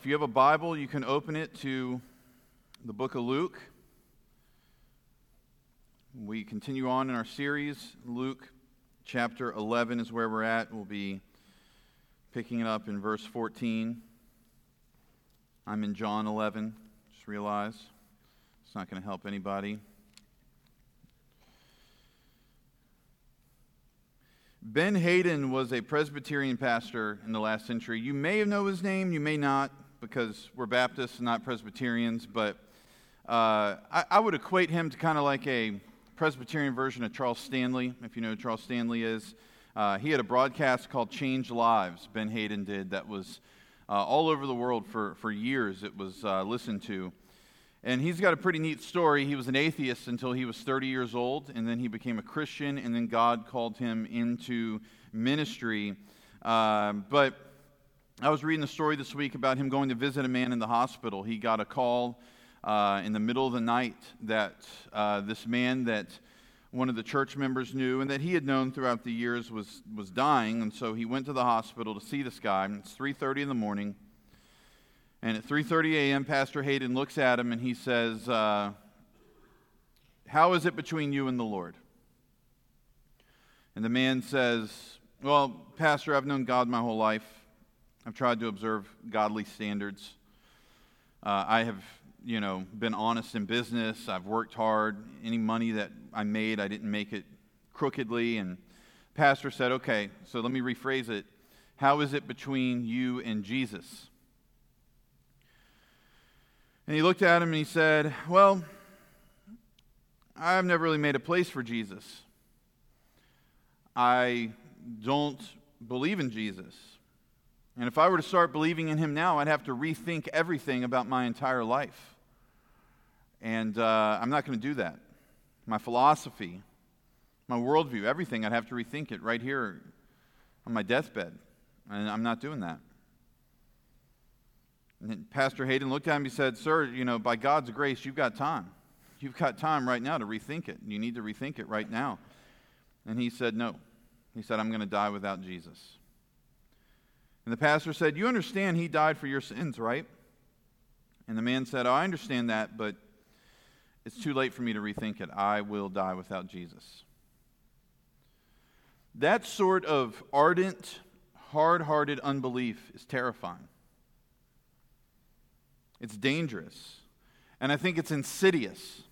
If you have a Bible, you can open it to the book of Luke. We continue on in our series. Luke chapter 11 is where we're at. We'll be picking it up in verse 14. I'm in John 11. Just realize it's not going to help anybody. Ben Haden was a Presbyterian pastor in the last century. You may know his name, you may not because we're Baptists and not Presbyterians, but uh, I, I, would equate him to kind of like a Presbyterian version of Charles Stanley, if you know who Charles Stanley is. Uh, he had a broadcast called Changed Lives, Ben Haden did, that was uh, all over the world for, for years. It was uh, listened to. And he's got a pretty neat story. He was an atheist until he was 30 years old, and then he became a Christian, and then God called him into ministry. Uh, but I was reading the story this week about him going to visit a man in the hospital. He got a call uh, in the middle of the night that uh, this man that one of the church members knew and that he had known throughout the years was, was dying. And so he went to the hospital to see this guy. It's 3.30 in the morning. And at 3.30 a.m., Pastor Haden looks at him and he says, uh, how is it between you and the Lord? And the man says, well, Pastor, I've known God my whole life. I've tried to observe godly standards. Uh, I have, you know, been honest in business. I've worked hard. Any money that I made, I didn't make it crookedly. And pastor said, okay, so let me rephrase it. How is it between you and Jesus? And he looked at him and he said, Well, I've never really made a place for Jesus. I don't believe in Jesus. And if I were to start believing in him now, I'd have to rethink everything about my entire life. And uh, I'm not going to do that. My philosophy, my worldview, everything, I'd have to rethink it right here on my deathbed. And I'm not doing that. And Pastor Haden looked at him and said, Sir, you know, by God's grace, you've got time. You've got time right now to rethink it. You need to rethink it right now. And he said, No. He said, I'm going to die without Jesus. And the pastor said, You understand he died for your sins, right? And the man said, oh, I understand that, but it's too late for me to rethink it. I will die without Jesus. That sort of ardent, hard hearted unbelief is terrifying. It's dangerous. And I think it's insidious.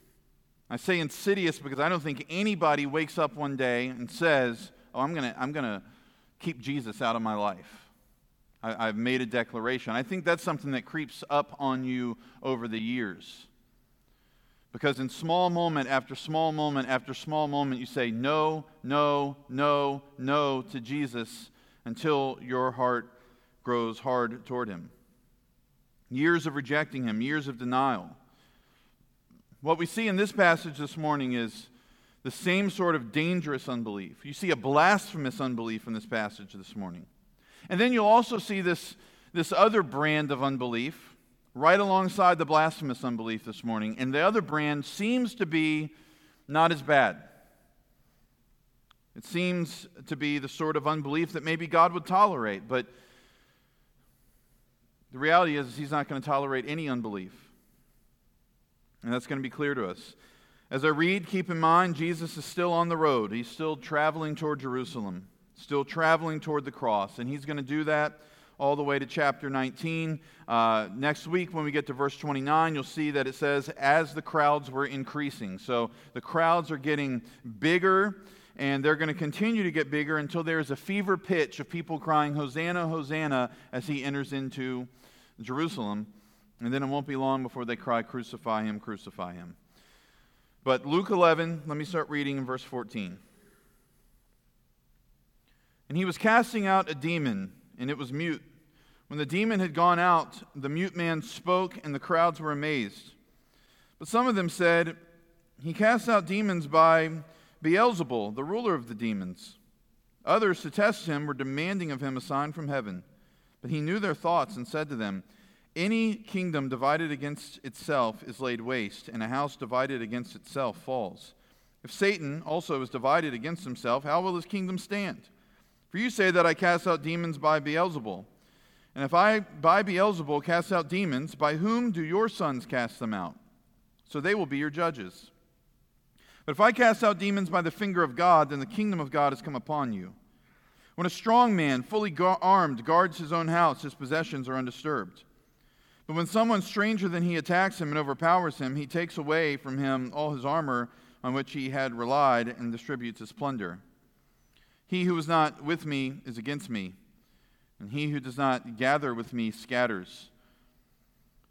I say insidious because I don't think anybody wakes up one day and says, Oh, I'm going to I'm going to keep Jesus out of my life. I, have made a declaration. I think that's something that creeps up on you over the years. Because in small moment after small moment after small moment, you say no, no, no, no to Jesus until your heart grows hard toward him years of rejecting him, years of denial. What we see in this passage this morning is the same sort of dangerous unbelief. You see a blasphemous unbelief in this passage this morning. And then you'll also see this, this other brand of unbelief right alongside the blasphemous unbelief this morning. And the other brand seems to be not as bad. It seems to be the sort of unbelief that maybe God would tolerate, but the reality is, he's not going to tolerate any unbelief. And that's going to be clear to us. As I read, keep in mind, Jesus is still on the road. He's still traveling toward Jerusalem, still traveling toward the cross. And he's going to do that all the way to chapter 19. Uh, next week, when we get to verse 29, you'll see that it says, as the crowds were increasing. So the crowds are getting bigger and they're going to continue to get bigger until there's a fever pitch of people crying, Hosanna, Hosanna, as he enters into Jerusalem. And then it won't be long before they cry, Crucify him, crucify him. But Luke 11, let me start reading in verse 14. And he was casting out a demon, and it was mute. When the demon had gone out, the mute man spoke, and the crowds were amazed. But some of them said, He casts out demons by Beelzebul, the ruler of the demons. Others, to test him, were demanding of him a sign from heaven. But he knew their thoughts and said to them, Any kingdom divided against itself is laid waste, and a house divided against itself falls. If Satan also is divided against himself, how will his kingdom stand? For you say that I cast out demons by Beelzebul. And if I, by Beelzebul, cast out demons, by whom do your sons cast them out? So they will be your judges. But if I cast out demons by the finger of God, then the kingdom of God has come upon you. When a strong man, fully armed, guards his own house, his possessions are undisturbed. But when someone stranger than he attacks him and overpowers him, he takes away from him all his armor on which he had relied and distributes his plunder. He who is not with me is against me and he who does not gather with me scatters.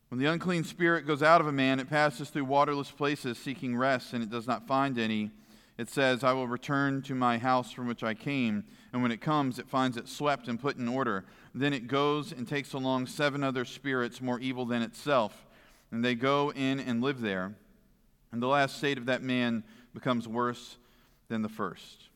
When the unclean spirit goes out of a man, it passes through waterless places seeking rest, and it does not find any. It says, I will return to my house from which I came. And when it comes, it finds it swept and put in order. Then it goes and takes along seven other spirits more evil than itself, and they go in and live there. And the last state of that man becomes worse than the first.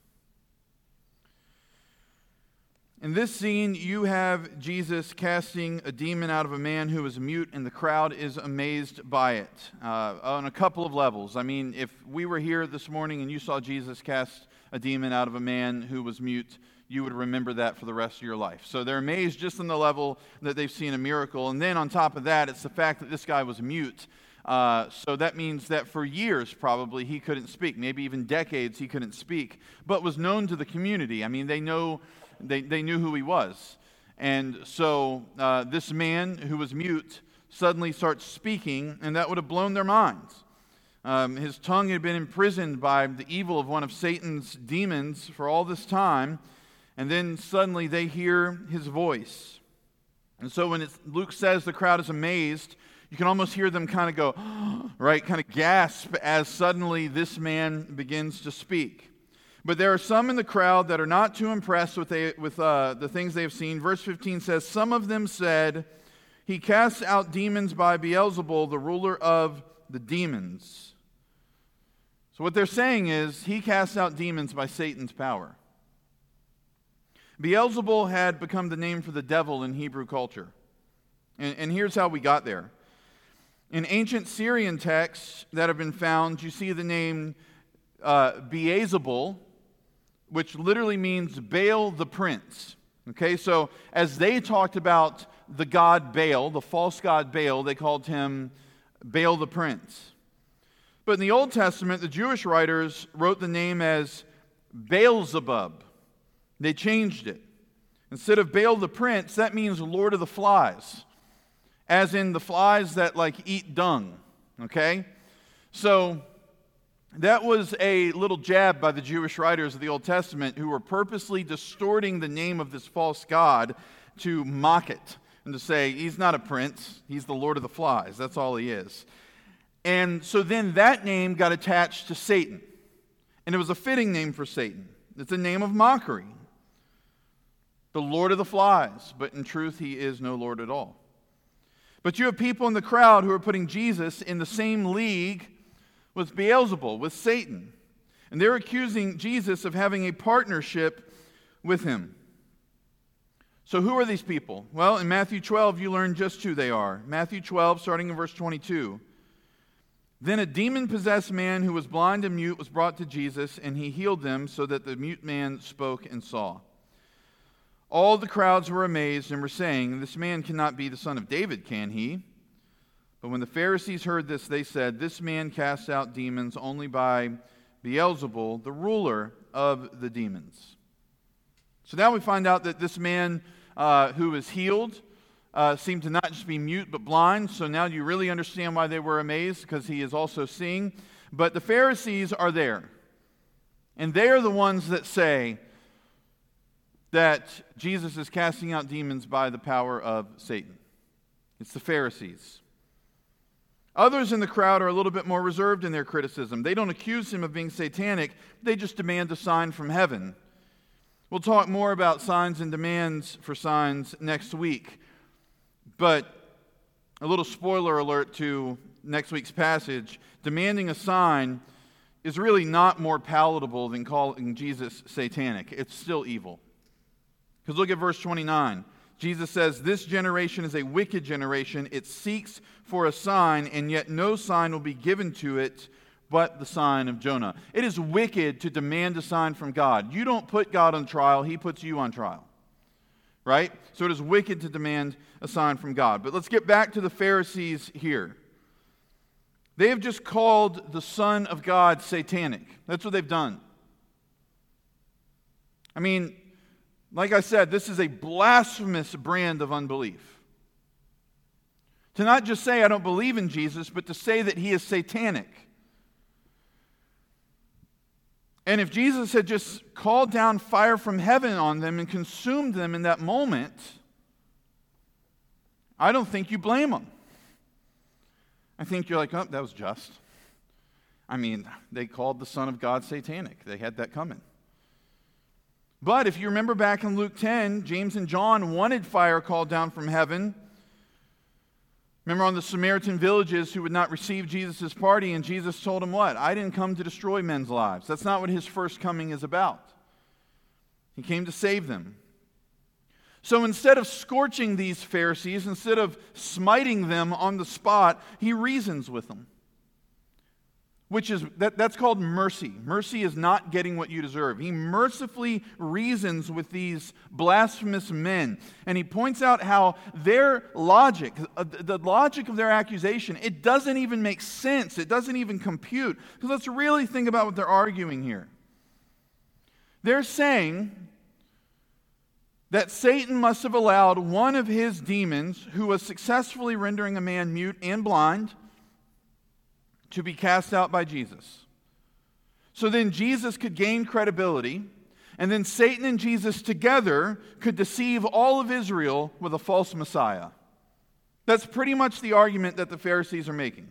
In this scene, you have Jesus casting a demon out of a man who is mute, and the crowd is amazed by it uh, on a couple of levels. I mean, if we were here this morning and you saw Jesus cast a demon out of a man who was mute, you would remember that for the rest of your life. So they're amazed just on the level that they've seen a miracle. And then on top of that, it's the fact that this guy was mute. Uh, so that means that for years, probably, he couldn't speak. Maybe even decades, he couldn't speak, but was known to the community. I mean, they know they, they knew who he was. And so uh, this man who was mute suddenly starts speaking, and that would have blown their minds. Um, his tongue had been imprisoned by the evil of one of Satan's demons for all this time, and then suddenly they hear his voice. And so when Luke says the crowd is amazed, you can almost hear them kind of go, right, kind of gasp as suddenly this man begins to speak. But there are some in the crowd that are not too impressed with, they, with uh, the things they have seen. Verse 15 says, Some of them said, He casts out demons by Beelzebul, the ruler of the demons. So what they're saying is, He casts out demons by Satan's power. Beelzebul had become the name for the devil in Hebrew culture. And, and here's how we got there. In ancient Syrian texts that have been found, you see the name uh, Beelzebul, which literally means Baal the prince. Okay, so as they talked about the god Baal, the false god Baal, they called him Baal the prince. But in the Old Testament, the Jewish writers wrote the name as Baalzebub. They changed it. Instead of Baal the prince, that means Lord of the flies, as in the flies that like eat dung. Okay? So that was a little jab by the Jewish writers of the Old Testament who were purposely distorting the name of this false god to mock it and to say, he's not a prince, he's the Lord of the flies. That's all he is. And so then that name got attached to Satan. And it was a fitting name for Satan. It's a name of mockery. The Lord of the flies. But in truth, he is no Lord at all. But you have people in the crowd who are putting Jesus in the same league with Beelzebul, with Satan. And they're accusing Jesus of having a partnership with him. So, who are these people? Well, in Matthew 12, you learn just who they are. Matthew 12, starting in verse 22. Then a demon possessed man who was blind and mute was brought to Jesus, and he healed them so that the mute man spoke and saw. All the crowds were amazed and were saying, This man cannot be the son of David, can he? But when the Pharisees heard this, they said, This man casts out demons only by Beelzebul, the ruler of the demons. So now we find out that this man uh, who was healed uh, seemed to not just be mute but blind. So now you really understand why they were amazed because he is also seeing. But the Pharisees are there. And they are the ones that say that Jesus is casting out demons by the power of Satan. It's the Pharisees. Others in the crowd are a little bit more reserved in their criticism. They don't accuse him of being satanic, they just demand a sign from heaven. We'll talk more about signs and demands for signs next week. But a little spoiler alert to next week's passage demanding a sign is really not more palatable than calling Jesus satanic. It's still evil. Because look at verse 29. Jesus says, This generation is a wicked generation. It seeks for a sign, and yet no sign will be given to it but the sign of Jonah. It is wicked to demand a sign from God. You don't put God on trial, He puts you on trial. right? So it is wicked to demand a sign from God. But let's get back to the Pharisees here. They have just called the Son of God satanic. That's what they've done. I mean, like I said, this is a blasphemous brand of unbelief. To not just say, I don't believe in Jesus, but to say that he is satanic. And if Jesus had just called down fire from heaven on them and consumed them in that moment, I don't think you blame them. I think you're like, oh, that was just. I mean, they called the Son of God satanic. They had that coming. But if you remember back in Luke 10, James and John wanted fire called down from heaven. Remember on the Samaritan villages who would not receive Jesus' party, and Jesus told them what? I didn't come to destroy men's lives. That's not what his first coming is about. He came to save them. So instead of scorching these Pharisees, instead of smiting them on the spot, he reasons with them which is that, that's called mercy. Mercy is not getting what you deserve. He mercifully reasons with these blasphemous men, and he points out how their logic, uh, the logic of their accusation, it doesn't even make sense. It doesn't even compute. Because let's really think about what they're arguing here. They're saying that Satan must have allowed one of his demons, who was successfully rendering a man mute and blind, to be cast out by Jesus. So then Jesus could gain credibility, and then Satan and Jesus together could deceive all of Israel with a false Messiah. That's pretty much the argument that the Pharisees are making.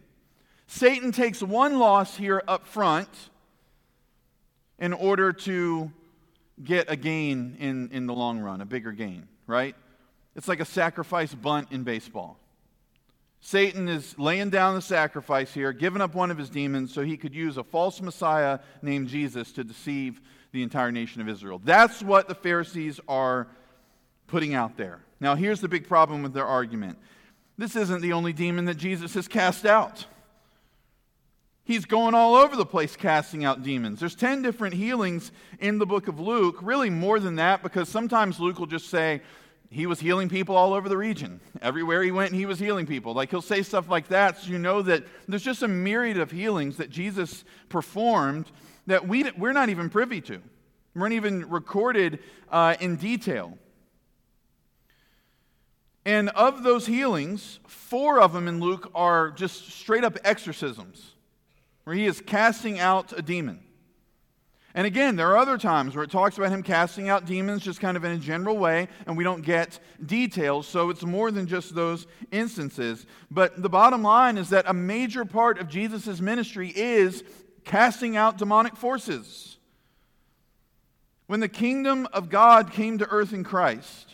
Satan takes one loss here up front in order to get a gain in, in the long run, a bigger gain, right? It's like a sacrifice bunt in baseball. Satan is laying down the sacrifice here, giving up one of his demons so he could use a false Messiah named Jesus to deceive the entire nation of Israel. That's what the Pharisees are putting out there. Now, here's the big problem with their argument this isn't the only demon that Jesus has cast out. He's going all over the place casting out demons. There's 10 different healings in the book of Luke, really more than that, because sometimes Luke will just say, he was healing people all over the region. Everywhere he went, he was healing people. Like he'll say stuff like that, so you know that there's just a myriad of healings that Jesus performed that we, we're not even privy to, We weren't even recorded uh, in detail. And of those healings, four of them in Luke are just straight up exorcisms, where he is casting out a demon. And again, there are other times where it talks about him casting out demons just kind of in a general way, and we don't get details, so it's more than just those instances. But the bottom line is that a major part of Jesus' ministry is casting out demonic forces. When the kingdom of God came to earth in Christ,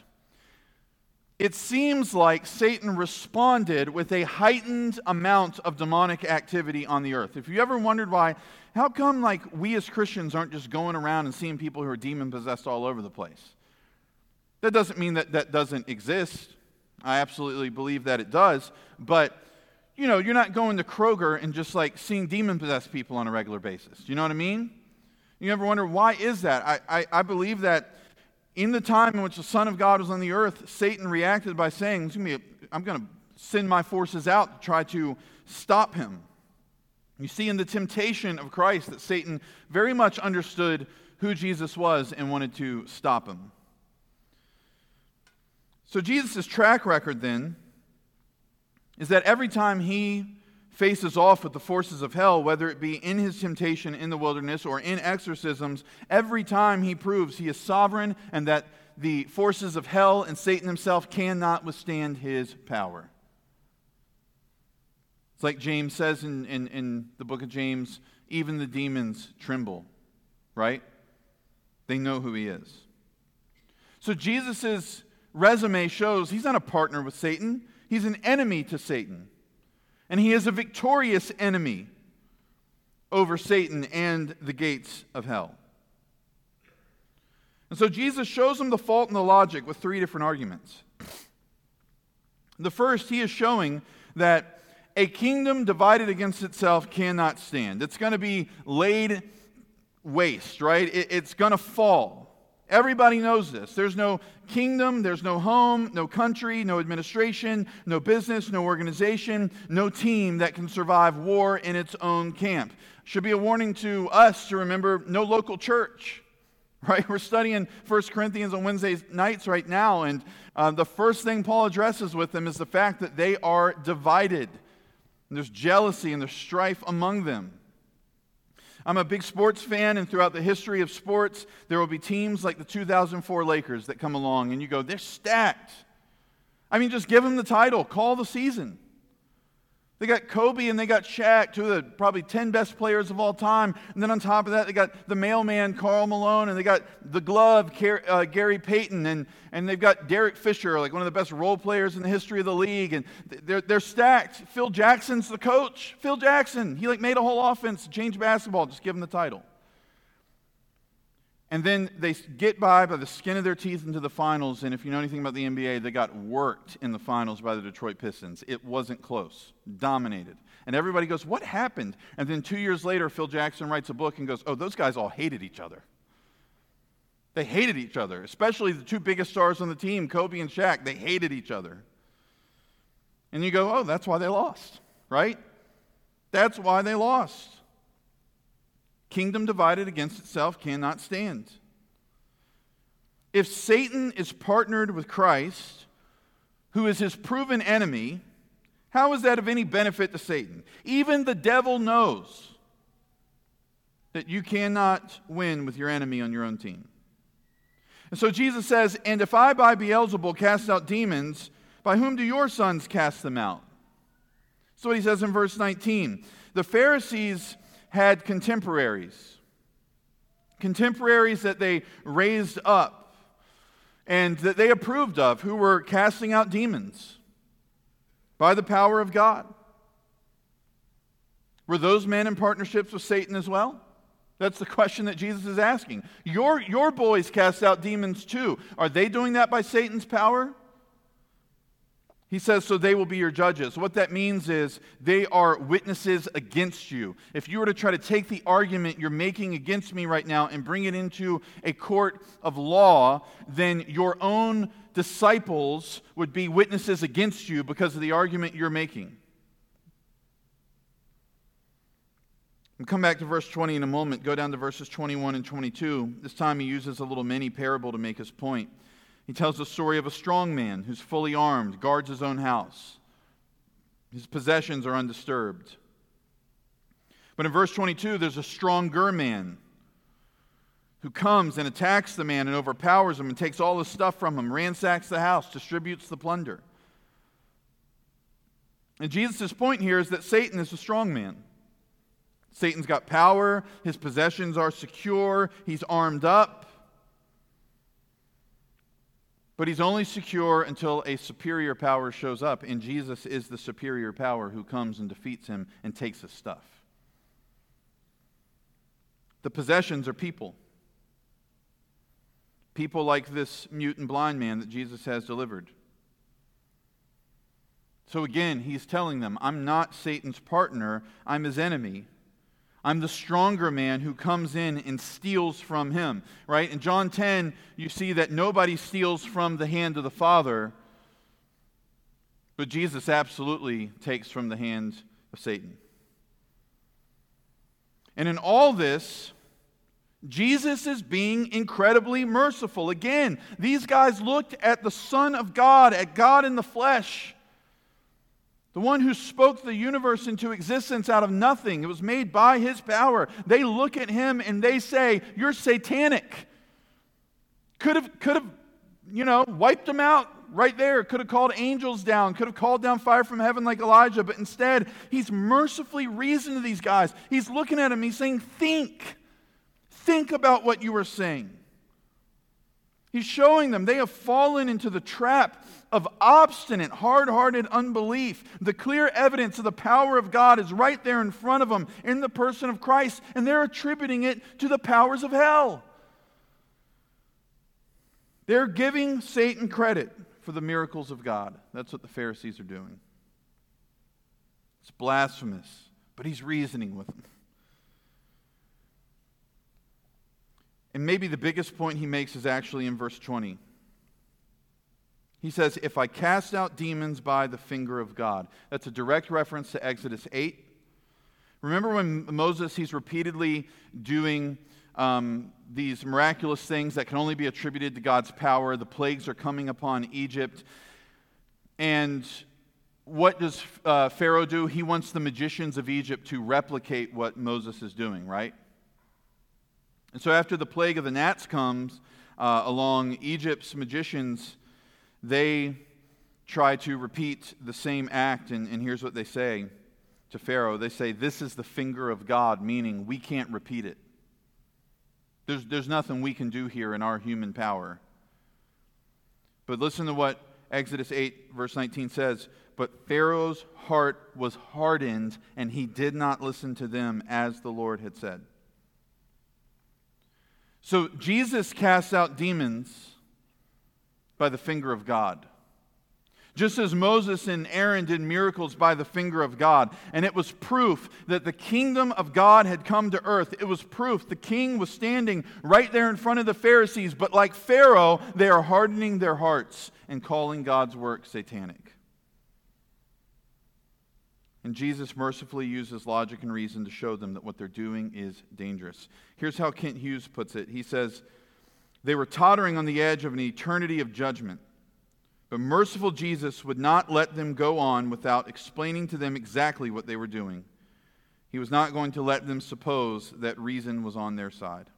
it seems like Satan responded with a heightened amount of demonic activity on the earth. If you ever wondered why how come, like, we as Christians aren't just going around and seeing people who are demon possessed all over the place? That doesn't mean that that doesn't exist. I absolutely believe that it does. But, you know, you're not going to Kroger and just like seeing demon possessed people on a regular basis. Do you know what I mean? You ever wonder why is that? I, I, I believe that in the time in which the Son of God was on the earth, Satan reacted by saying, I'm going to send my forces out to try to stop him. You see in the temptation of Christ that Satan very much understood who Jesus was and wanted to stop him. So, Jesus' track record then is that every time he faces off with the forces of hell, whether it be in his temptation in the wilderness or in exorcisms, every time he proves he is sovereign and that the forces of hell and Satan himself cannot withstand his power. It's like James says in, in, in the book of James even the demons tremble, right? They know who he is. So Jesus' resume shows he's not a partner with Satan, he's an enemy to Satan. And he is a victorious enemy over Satan and the gates of hell. And so Jesus shows him the fault and the logic with three different arguments. The first, he is showing that a kingdom divided against itself cannot stand. It's going to be laid waste, right? It, it's going to fall. Everybody knows this. There's no kingdom, there's no home, no country, no administration, no business, no organization, no team that can survive war in its own camp. Should be a warning to us to remember no local church, right? We're studying 1 Corinthians on Wednesday nights right now, and uh, the first thing Paul addresses with them is the fact that they are divided. And there's jealousy and there's strife among them. I'm a big sports fan, and throughout the history of sports, there will be teams like the 2004 Lakers that come along, and you go, they're stacked. I mean, just give them the title, call the season. They got Kobe and they got Shaq, two of the probably 10 best players of all time. And then on top of that, they got the mailman, Karl Malone, and they got the glove, uh, Gary Payton, and, and they've got Derek Fisher, like one of the best role players in the history of the league. And they're, they're stacked. Phil Jackson's the coach. Phil Jackson, he like made a whole offense, changed basketball, just give him the title. And then they get by by the skin of their teeth into the finals. And if you know anything about the NBA, they got worked in the finals by the Detroit Pistons. It wasn't close, dominated. And everybody goes, What happened? And then two years later, Phil Jackson writes a book and goes, Oh, those guys all hated each other. They hated each other, especially the two biggest stars on the team, Kobe and Shaq. They hated each other. And you go, Oh, that's why they lost, right? That's why they lost. Kingdom divided against itself cannot stand. If Satan is partnered with Christ, who is his proven enemy, how is that of any benefit to Satan? Even the devil knows that you cannot win with your enemy on your own team. And so Jesus says, And if I by Beelzebul cast out demons, by whom do your sons cast them out? So what he says in verse 19. The Pharisees had contemporaries, contemporaries that they raised up and that they approved of, who were casting out demons by the power of God. Were those men in partnerships with Satan as well? That's the question that Jesus is asking. Your, your boys cast out demons too. Are they doing that by Satan's power? He says, so they will be your judges. What that means is they are witnesses against you. If you were to try to take the argument you're making against me right now and bring it into a court of law, then your own disciples would be witnesses against you because of the argument you're making. We'll come back to verse 20 in a moment. Go down to verses 21 and 22. This time he uses a little mini parable to make his point. He tells the story of a strong man who's fully armed, guards his own house. His possessions are undisturbed. But in verse 22, there's a stronger man who comes and attacks the man and overpowers him and takes all his stuff from him, ransacks the house, distributes the plunder. And Jesus' point here is that Satan is a strong man. Satan's got power, his possessions are secure, he's armed up. But he's only secure until a superior power shows up, and Jesus is the superior power who comes and defeats him and takes his stuff. The possessions are people. People like this mute and blind man that Jesus has delivered. So again, he's telling them, I'm not Satan's partner, I'm his enemy. I'm the stronger man who comes in and steals from him, right? In John 10, you see that nobody steals from the hand of the Father, but Jesus absolutely takes from the hand of Satan. And in all this, Jesus is being incredibly merciful. Again, these guys looked at the Son of God, at God in the flesh the one who spoke the universe into existence out of nothing. It was made by his power. They look at him and they say, You're satanic. Could have, could have, you know, wiped them out right there. Could have called angels down. Could have called down fire from heaven like Elijah. But instead, he's mercifully reasoned to these guys. He's looking at them. He's saying, Think. Think about what you were saying. He's showing them they have fallen into the trap of obstinate, hard hearted unbelief. The clear evidence of the power of God is right there in front of them in the person of Christ, and they're attributing it to the powers of hell. They're giving Satan credit for the miracles of God. That's what the Pharisees are doing. It's blasphemous, but he's reasoning with them. And maybe the biggest point he makes is actually in verse 20. He says, If I cast out demons by the finger of God. That's a direct reference to Exodus 8. Remember when Moses, he's repeatedly doing um, these miraculous things that can only be attributed to God's power. The plagues are coming upon Egypt. And what does uh, Pharaoh do? He wants the magicians of Egypt to replicate what Moses is doing, right? And so after the plague of the gnats comes uh, along, Egypt's magicians, they try to repeat the same act. And, and here's what they say to Pharaoh they say, This is the finger of God, meaning we can't repeat it. There's, there's nothing we can do here in our human power. But listen to what Exodus 8, verse 19 says. But Pharaoh's heart was hardened, and he did not listen to them as the Lord had said. So Jesus casts out demons by the finger of God. Just as Moses and Aaron did miracles by the finger of God, and it was proof that the kingdom of God had come to earth. It was proof the king was standing right there in front of the Pharisees, but like Pharaoh, they are hardening their hearts and calling God's work satanic. And Jesus mercifully uses logic and reason to show them that what they're doing is dangerous. Here's how Kent Hughes puts it He says, They were tottering on the edge of an eternity of judgment. But merciful Jesus would not let them go on without explaining to them exactly what they were doing. He was not going to let them suppose that reason was on their side.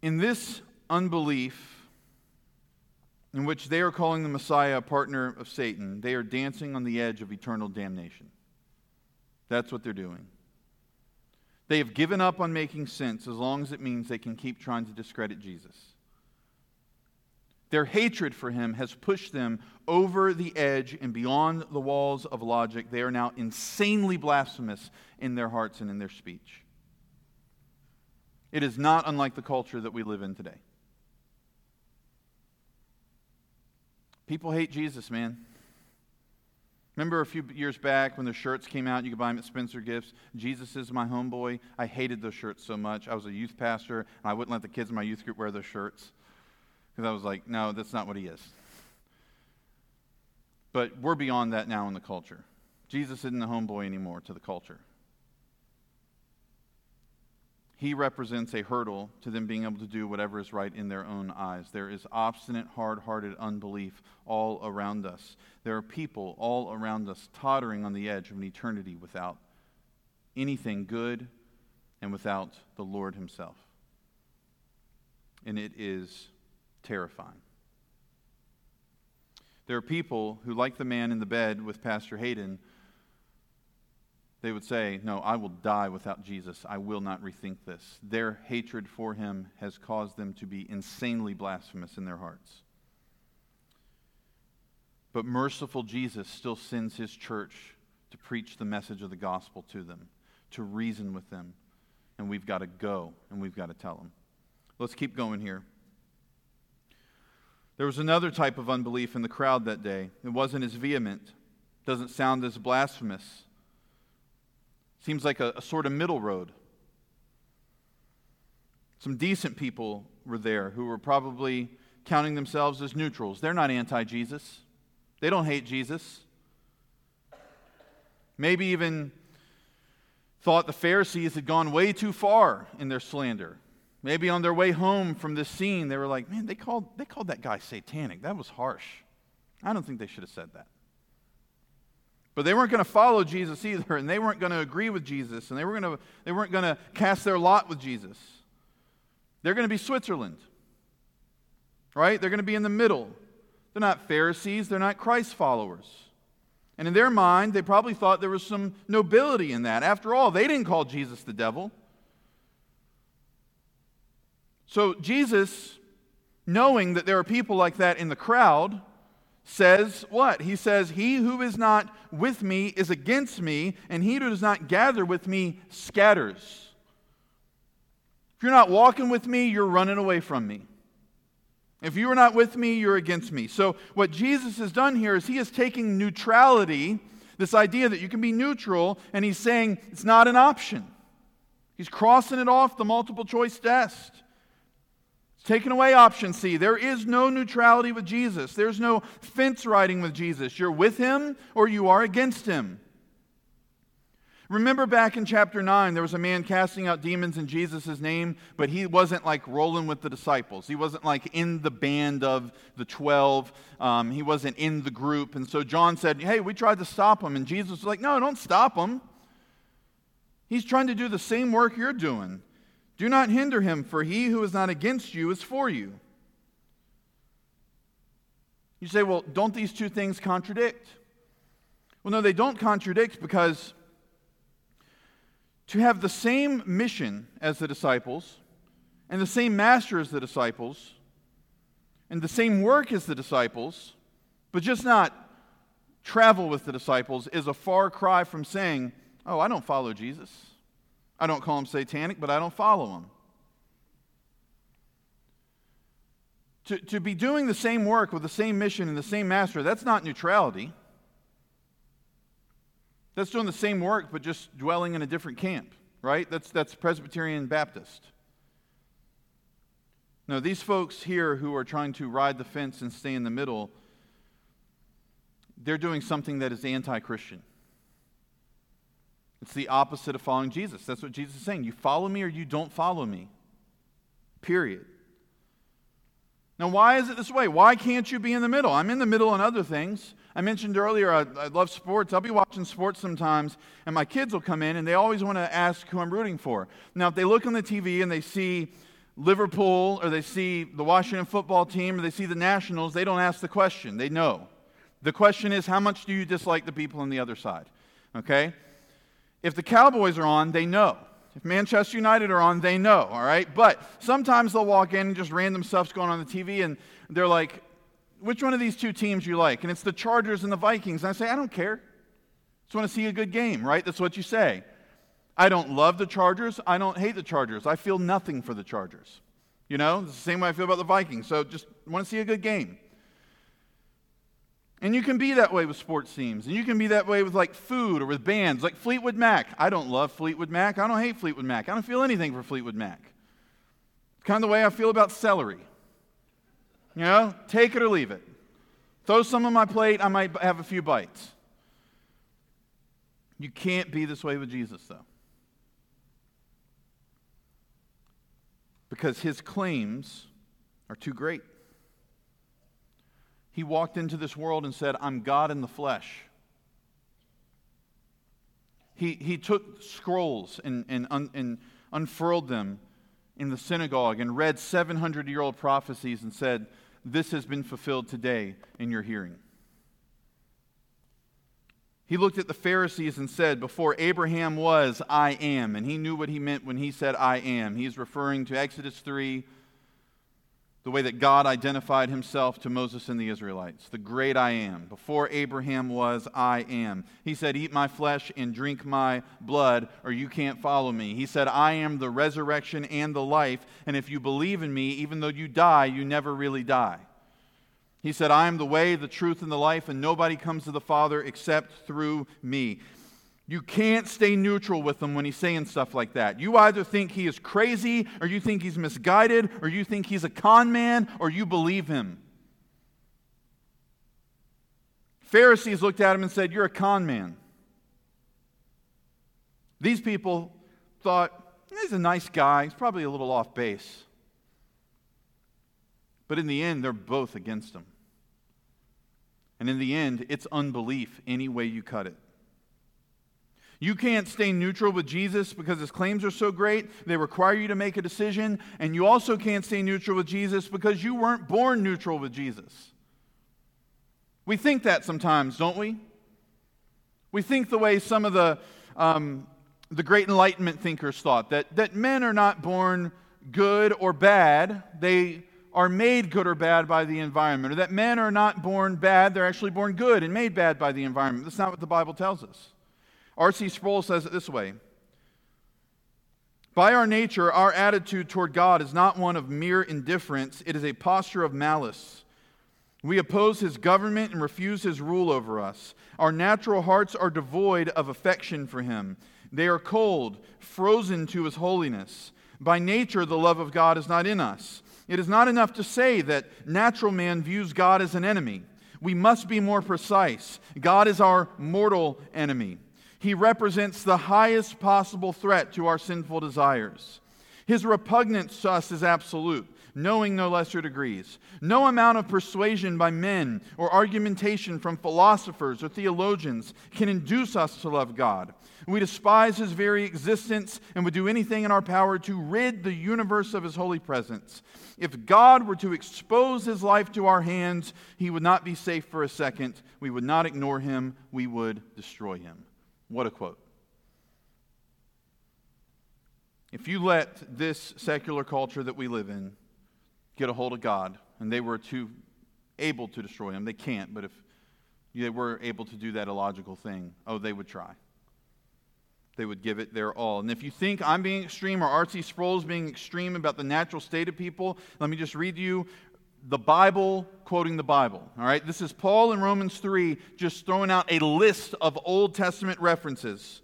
In this unbelief, in which they are calling the Messiah a partner of Satan, they are dancing on the edge of eternal damnation. That's what they're doing. They have given up on making sense as long as it means they can keep trying to discredit Jesus. Their hatred for him has pushed them over the edge and beyond the walls of logic. They are now insanely blasphemous in their hearts and in their speech. It is not unlike the culture that we live in today. People hate Jesus, man. Remember a few years back when the shirts came out, you could buy them at Spencer Gifts. Jesus is my homeboy. I hated those shirts so much. I was a youth pastor, and I wouldn't let the kids in my youth group wear those shirts. Because I was like, no, that's not what he is. But we're beyond that now in the culture. Jesus isn't the homeboy anymore to the culture. He represents a hurdle to them being able to do whatever is right in their own eyes. There is obstinate, hard hearted unbelief all around us. There are people all around us tottering on the edge of an eternity without anything good and without the Lord Himself. And it is terrifying. There are people who, like the man in the bed with Pastor Haden, they would say, No, I will die without Jesus. I will not rethink this. Their hatred for him has caused them to be insanely blasphemous in their hearts. But merciful Jesus still sends his church to preach the message of the gospel to them, to reason with them. And we've got to go and we've got to tell them. Let's keep going here. There was another type of unbelief in the crowd that day. It wasn't as vehement, doesn't sound as blasphemous. Seems like a, a sort of middle road. Some decent people were there who were probably counting themselves as neutrals. They're not anti Jesus, they don't hate Jesus. Maybe even thought the Pharisees had gone way too far in their slander. Maybe on their way home from this scene, they were like, man, they called, they called that guy satanic. That was harsh. I don't think they should have said that. But they weren't going to follow Jesus either, and they weren't going to agree with Jesus, and they, were to, they weren't going to cast their lot with Jesus. They're going to be Switzerland, right? They're going to be in the middle. They're not Pharisees, they're not Christ followers. And in their mind, they probably thought there was some nobility in that. After all, they didn't call Jesus the devil. So Jesus, knowing that there are people like that in the crowd, says what? He says, He who is not with me is against me, and he who does not gather with me scatters. If you're not walking with me, you're running away from me. If you are not with me, you're against me. So, what Jesus has done here is he is taking neutrality, this idea that you can be neutral, and he's saying it's not an option. He's crossing it off the multiple choice test. Taking away option C. There is no neutrality with Jesus, there's no fence riding with Jesus. You're with him or you are against him. Remember back in chapter 9, there was a man casting out demons in Jesus' name, but he wasn't like rolling with the disciples. He wasn't like in the band of the 12. Um, he wasn't in the group. And so John said, Hey, we tried to stop him. And Jesus was like, No, don't stop him. He's trying to do the same work you're doing. Do not hinder him, for he who is not against you is for you. You say, Well, don't these two things contradict? Well, no, they don't contradict because to have the same mission as the disciples, and the same master as the disciples, and the same work as the disciples, but just not travel with the disciples, is a far cry from saying, Oh, I don't follow Jesus. I don't call them satanic, but I don't follow them. To, to be doing the same work with the same mission and the same master, that's not neutrality. That's doing the same work, but just dwelling in a different camp, right? That's, that's Presbyterian Baptist. No, these folks here who are trying to ride the fence and stay in the middle, they're doing something that is anti Christian. It's the opposite of following Jesus. That's what Jesus is saying. You follow me or you don't follow me. Period. Now, why is it this way? Why can't you be in the middle? I'm in the middle on other things. I mentioned earlier, I, I, love sports. I'll be watching sports sometimes, and my kids will come in and they always want to ask who I'm rooting for. Now, if they look on the TV and they see Liverpool or they see the Washington football team or they see the Nationals, they don't ask the question. They know. The question is, how much do you dislike the people on the other side? Okay? If the Cowboys are on, they know. If Manchester United are on, they know, all right? But sometimes they'll walk in and just random stuff's going on the TV and they're like, which one of these two teams you like? And it's the Chargers and the Vikings. And I say, I don't care. Just want to see a good game, right? That's what you say. I don't love the Chargers. I don't hate the Chargers. I feel nothing for the Chargers. You know, it's the same way I feel about the Vikings. So just want to see a good game. And you can be that way with sports teams. And you can be that way with like food or with bands, like Fleetwood Mac. I don't love Fleetwood Mac. I don't hate Fleetwood Mac. I don't feel anything for Fleetwood Mac. It's kind of the way I feel about celery. You know, take it or leave it. Throw some on my plate, I might have a few bites. You can't be this way with Jesus, though. Because his claims are too great. He walked into this world and said, I'm God in the flesh. He, he took scrolls and, and, un, and unfurled them in the synagogue and read 700 year old prophecies and said, this has been fulfilled today in your hearing. He looked at the Pharisees and said, Before Abraham was, I am. And he knew what he meant when he said, I am. He's referring to Exodus 3, the way that God identified himself to Moses and the Israelites, the great I am. Before Abraham was, I am. He said, Eat my flesh and drink my blood, or you can't follow me. He said, I am the resurrection and the life, and if you believe in me, even though you die, you never really die. He said, I am the way, the truth, and the life, and nobody comes to the Father except through me. You can't stay neutral with him when he's saying stuff like that. You either think he is crazy, or you think he's misguided, or you think he's a con man, or you believe him. Pharisees looked at him and said, You're a con man. These people thought, He's a nice guy. He's probably a little off base. But in the end, they're both against him. And in the end, it's unbelief any way you cut it. You can't stay neutral with Jesus because his claims are so great. They require you to make a decision. And you also can't stay neutral with Jesus because you weren't born neutral with Jesus. We think that sometimes, don't we? We think the way some of the, um, the great Enlightenment thinkers thought that, that men are not born good or bad, they are made good or bad by the environment, or that men are not born bad, they're actually born good and made bad by the environment. That's not what the Bible tells us. R.C. Sproul says it this way By our nature, our attitude toward God is not one of mere indifference, it is a posture of malice. We oppose his government and refuse his rule over us. Our natural hearts are devoid of affection for him. They are cold, frozen to his holiness. By nature, the love of God is not in us. It is not enough to say that natural man views God as an enemy. We must be more precise. God is our mortal enemy. He represents the highest possible threat to our sinful desires. His repugnance to us is absolute, knowing no lesser degrees. No amount of persuasion by men or argumentation from philosophers or theologians can induce us to love God. We despise his very existence and would do anything in our power to rid the universe of his holy presence. If God were to expose his life to our hands, he would not be safe for a second. We would not ignore him, we would destroy him. What a quote. If you let this secular culture that we live in get a hold of God and they were to able to destroy him, they can't, but if they were able to do that illogical thing, oh, they would try. They would give it their all. And if you think I'm being extreme or R.C. Sproul's being extreme about the natural state of people, let me just read you the Bible quoting the Bible. All right, this is Paul in Romans 3 just throwing out a list of Old Testament references.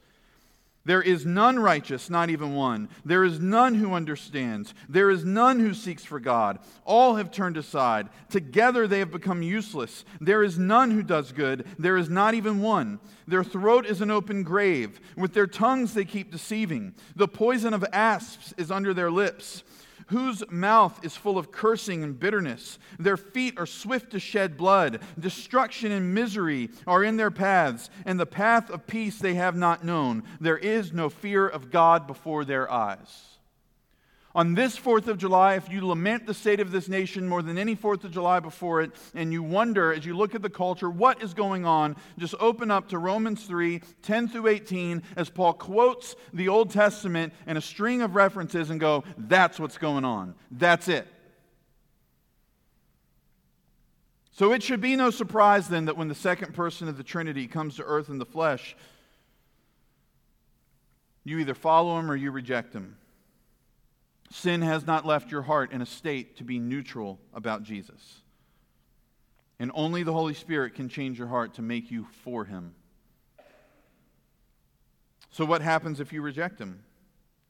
There is none righteous, not even one. There is none who understands. There is none who seeks for God. All have turned aside. Together they have become useless. There is none who does good. There is not even one. Their throat is an open grave. With their tongues they keep deceiving. The poison of asps is under their lips whose mouth is full of cursing and bitterness. Their feet are swift to shed blood. Destruction and misery are in their paths, and the path of peace they have not known. There is no fear of God before their eyes. On this 4th of July, if you lament the state of this nation more than any 4th of July before it, and you wonder as you look at the culture, what is going on, just open up to Romans 3 10 through 18 as Paul quotes the Old Testament and a string of references and go, that's what's going on. That's it. So it should be no surprise then that when the second person of the Trinity comes to earth in the flesh, you either follow him or you reject him. Sin has not left your heart in a state to be neutral about Jesus. And only the Holy Spirit can change your heart to make you for Him. So, what happens if you reject Him?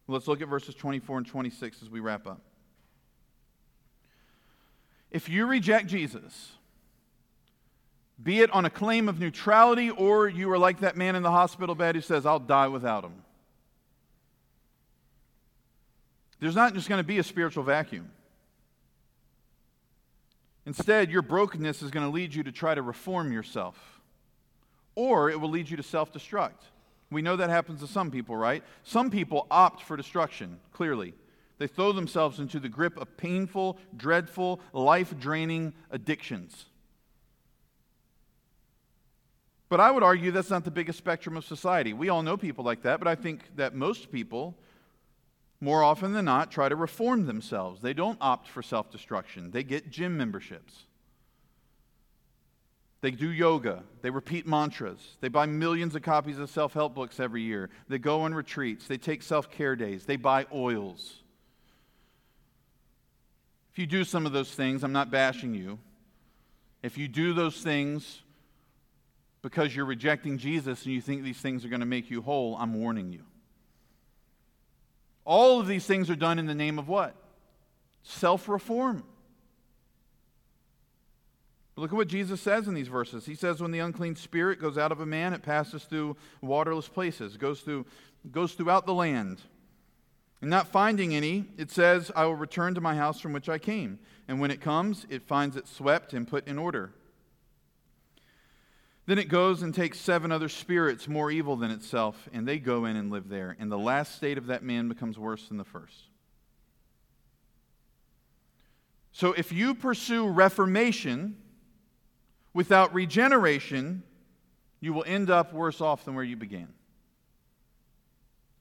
let's look at verses 24 and 26 as we wrap up. If you reject Jesus, be it on a claim of neutrality or you are like that man in the hospital bed who says, I'll die without him. There's not just going to be a spiritual vacuum. Instead, your brokenness is going to lead you to try to reform yourself, or it will lead you to self destruct. We know that happens to some people, right? Some people opt for destruction, clearly. They throw themselves into the grip of painful, dreadful, life draining addictions. But I would argue that's not the biggest spectrum of society. We all know people like that, but I think that most people more often than not, try to reform themselves. They don't opt for self destruction, they get gym memberships. They do yoga. They repeat mantras. They buy millions of copies of self help books every year. They go on retreats. They take self care days. They buy oils. If you do some of those things, I'm not bashing you. If you do those things because you're rejecting Jesus and you think these things are going to make you whole, I'm warning you. All of these things are done in the name of what? Self reform. Look at what Jesus says in these verses. He says, When the unclean spirit goes out of a man, it passes through waterless places, goes, through, goes throughout the land. And not finding any, it says, I will return to my house from which I came. And when it comes, it finds it swept and put in order. Then it goes and takes seven other spirits more evil than itself, and they go in and live there. And the last state of that man becomes worse than the first. So if you pursue reformation without regeneration, you will end up worse off than where you began.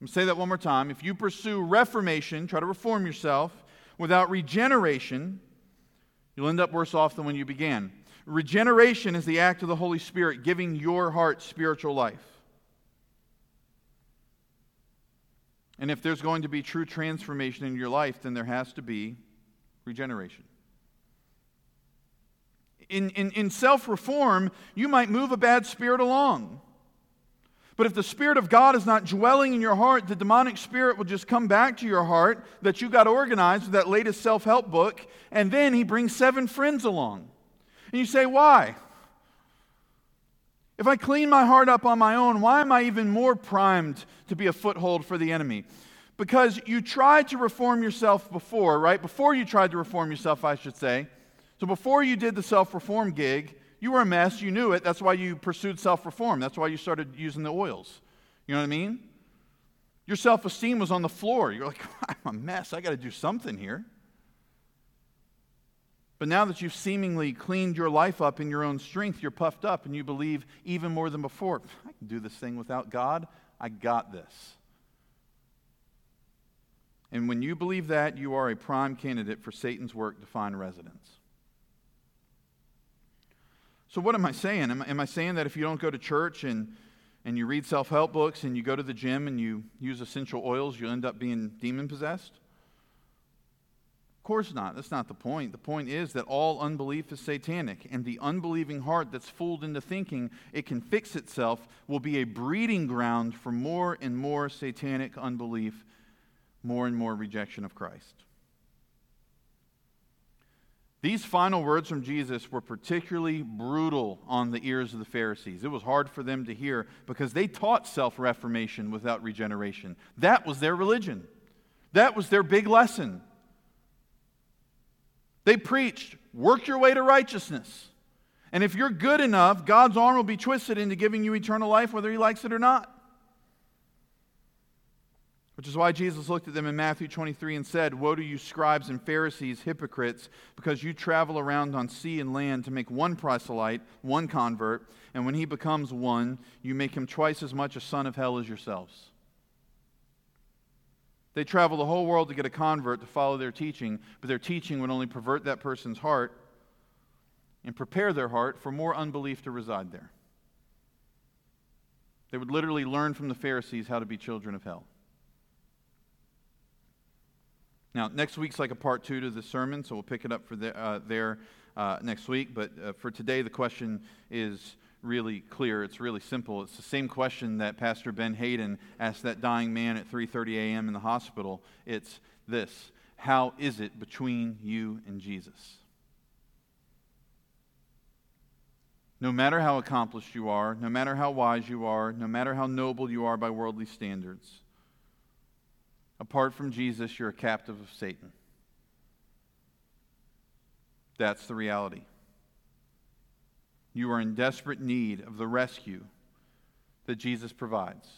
Let me say that one more time. If you pursue reformation, try to reform yourself without regeneration, you'll end up worse off than when you began. Regeneration is the act of the Holy Spirit giving your heart spiritual life. And if there's going to be true transformation in your life, then there has to be regeneration. In, in, in self reform, you might move a bad spirit along. But if the Spirit of God is not dwelling in your heart, the demonic spirit will just come back to your heart that you got organized with that latest self help book, and then he brings seven friends along. And you say, Why? If I clean my heart up on my own, why am I even more primed to be a foothold for the enemy? Because you tried to reform yourself before, right? Before you tried to reform yourself, I should say. So before you did the self reform gig, you were a mess. You knew it. That's why you pursued self reform. That's why you started using the oils. You know what I mean? Your self esteem was on the floor. You're like, I'm a mess. I got to do something here. But now that you've seemingly cleaned your life up in your own strength, you're puffed up and you believe even more than before. I can do this thing without God. I got this. And when you believe that, you are a prime candidate for Satan's work to find residence. So, what am I saying? Am, am I saying that if you don't go to church and, and you read self help books and you go to the gym and you use essential oils, you'll end up being demon possessed? Course not. That's not the point. The point is that all unbelief is satanic, and the unbelieving heart that's fooled into thinking it can fix itself will be a breeding ground for more and more satanic unbelief, more and more rejection of Christ. These final words from Jesus were particularly brutal on the ears of the Pharisees. It was hard for them to hear because they taught self reformation without regeneration. That was their religion, that was their big lesson. They preached, work your way to righteousness. And if you're good enough, God's arm will be twisted into giving you eternal life, whether He likes it or not. Which is why Jesus looked at them in Matthew 23 and said, Woe to you, scribes and Pharisees, hypocrites, because you travel around on sea and land to make one proselyte, one convert, and when he becomes one, you make him twice as much a son of hell as yourselves. They travel the whole world to get a convert to follow their teaching, but their teaching would only pervert that person's heart and prepare their heart for more unbelief to reside there. They would literally learn from the Pharisees how to be children of hell. Now, next week's like a part two to the sermon, so we'll pick it up for the, uh, there uh, next week. But uh, for today, the question is really clear. It's really simple. It's the same question that Pastor Ben Haden asked that dying man at 3:30 a.m. in the hospital. It's this: How is it between you and Jesus? No matter how accomplished you are, no matter how wise you are, no matter how noble you are by worldly standards, Apart from Jesus, you're a captive of Satan. That's the reality. You are in desperate need of the rescue that Jesus provides,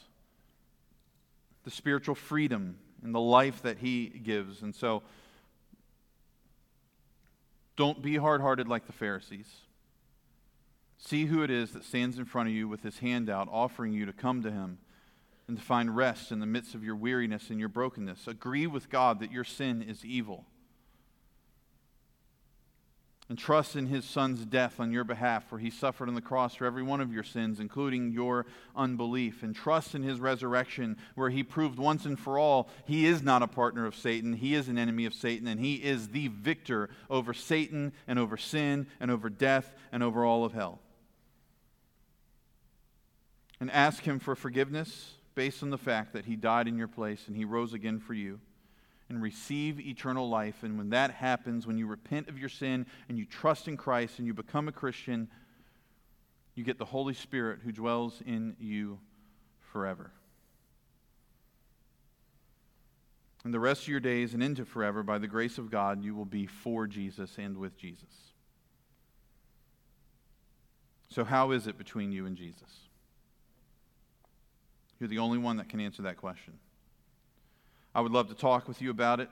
the spiritual freedom and the life that he gives. And so, don't be hard hearted like the Pharisees. See who it is that stands in front of you with his hand out, offering you to come to him and to find rest in the midst of your weariness and your brokenness. Agree with God that your sin is evil. And trust in his son's death on your behalf, for he suffered on the cross for every one of your sins, including your unbelief. And trust in his resurrection, where he proved once and for all he is not a partner of Satan, he is an enemy of Satan, and he is the victor over Satan and over sin and over death and over all of hell. And ask him for forgiveness based on the fact that he died in your place and he rose again for you and receive eternal life. And when that happens, when you repent of your sin and you trust in Christ and you become a Christian, you get the Holy Spirit who dwells in you forever. And the rest of your days and into forever, by the grace of God, you will be for Jesus and with Jesus. So, how is it between you and Jesus? You're the only one that can answer that question. I would love to talk with you about it.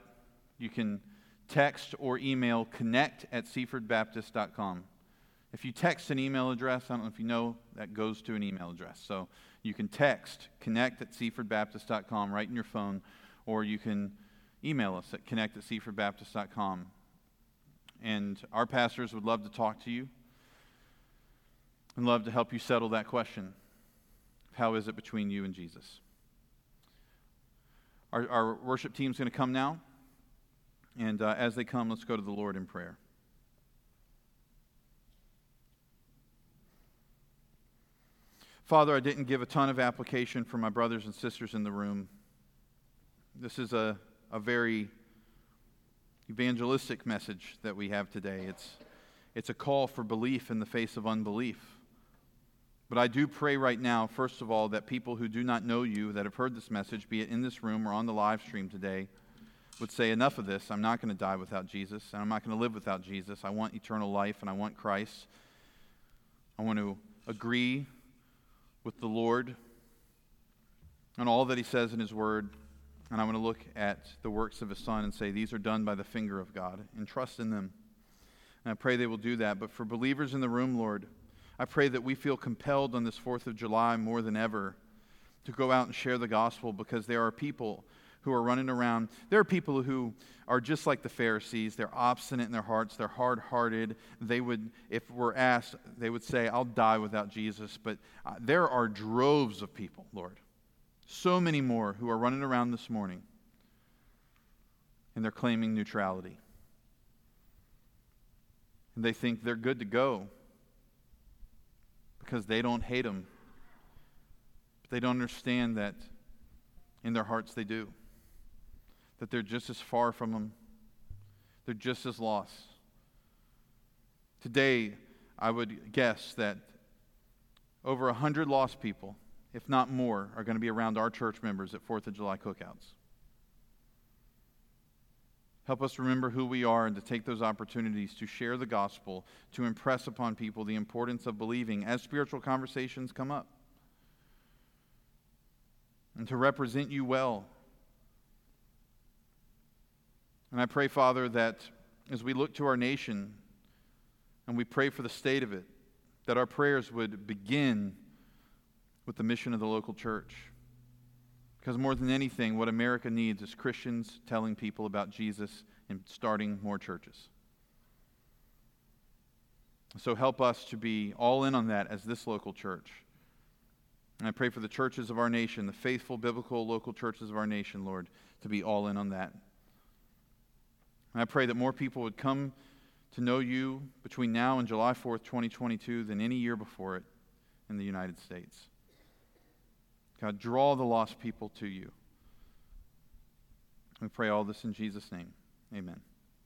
You can text or email connect at seafordbaptist.com. If you text an email address, I don't know if you know, that goes to an email address. So you can text connect at seafordbaptist.com right in your phone, or you can email us at connect at seafordbaptist.com. And our pastors would love to talk to you and love to help you settle that question. How is it between you and Jesus? Our, our worship team's going to come now. And uh, as they come, let's go to the Lord in prayer. Father, I didn't give a ton of application for my brothers and sisters in the room. This is a, a very evangelistic message that we have today. It's, it's a call for belief in the face of unbelief. But I do pray right now, first of all, that people who do not know you, that have heard this message, be it in this room or on the live stream today, would say, Enough of this. I'm not going to die without Jesus, and I'm not going to live without Jesus. I want eternal life, and I want Christ. I want to agree with the Lord on all that He says in His Word. And I want to look at the works of His Son and say, These are done by the finger of God, and trust in them. And I pray they will do that. But for believers in the room, Lord, I pray that we feel compelled on this 4th of July more than ever to go out and share the gospel because there are people who are running around. There are people who are just like the Pharisees. They're obstinate in their hearts. They're hard hearted. They would, if we're asked, they would say, I'll die without Jesus. But uh, there are droves of people, Lord. So many more who are running around this morning and they're claiming neutrality. And they think they're good to go because they don't hate them. But they don't understand that in their hearts they do that they're just as far from Him, they're just as lost. Today, I would guess that over 100 lost people, if not more, are going to be around our church members at 4th of July cookouts. Help us remember who we are and to take those opportunities to share the gospel, to impress upon people the importance of believing as spiritual conversations come up, and to represent you well and I pray, Father, that as we look to our nation and we pray for the state of it, that our prayers would begin with the mission of the local church. Because more than anything, what America needs is Christians telling people about Jesus and starting more churches. So help us to be all in on that as this local church. And I pray for the churches of our nation, the faithful biblical local churches of our nation, Lord, to be all in on that. And I pray that more people would come to know you between now and July 4th, 2022, than any year before it in the United States. God, draw the lost people to you. We pray all this in Jesus' name. Amen.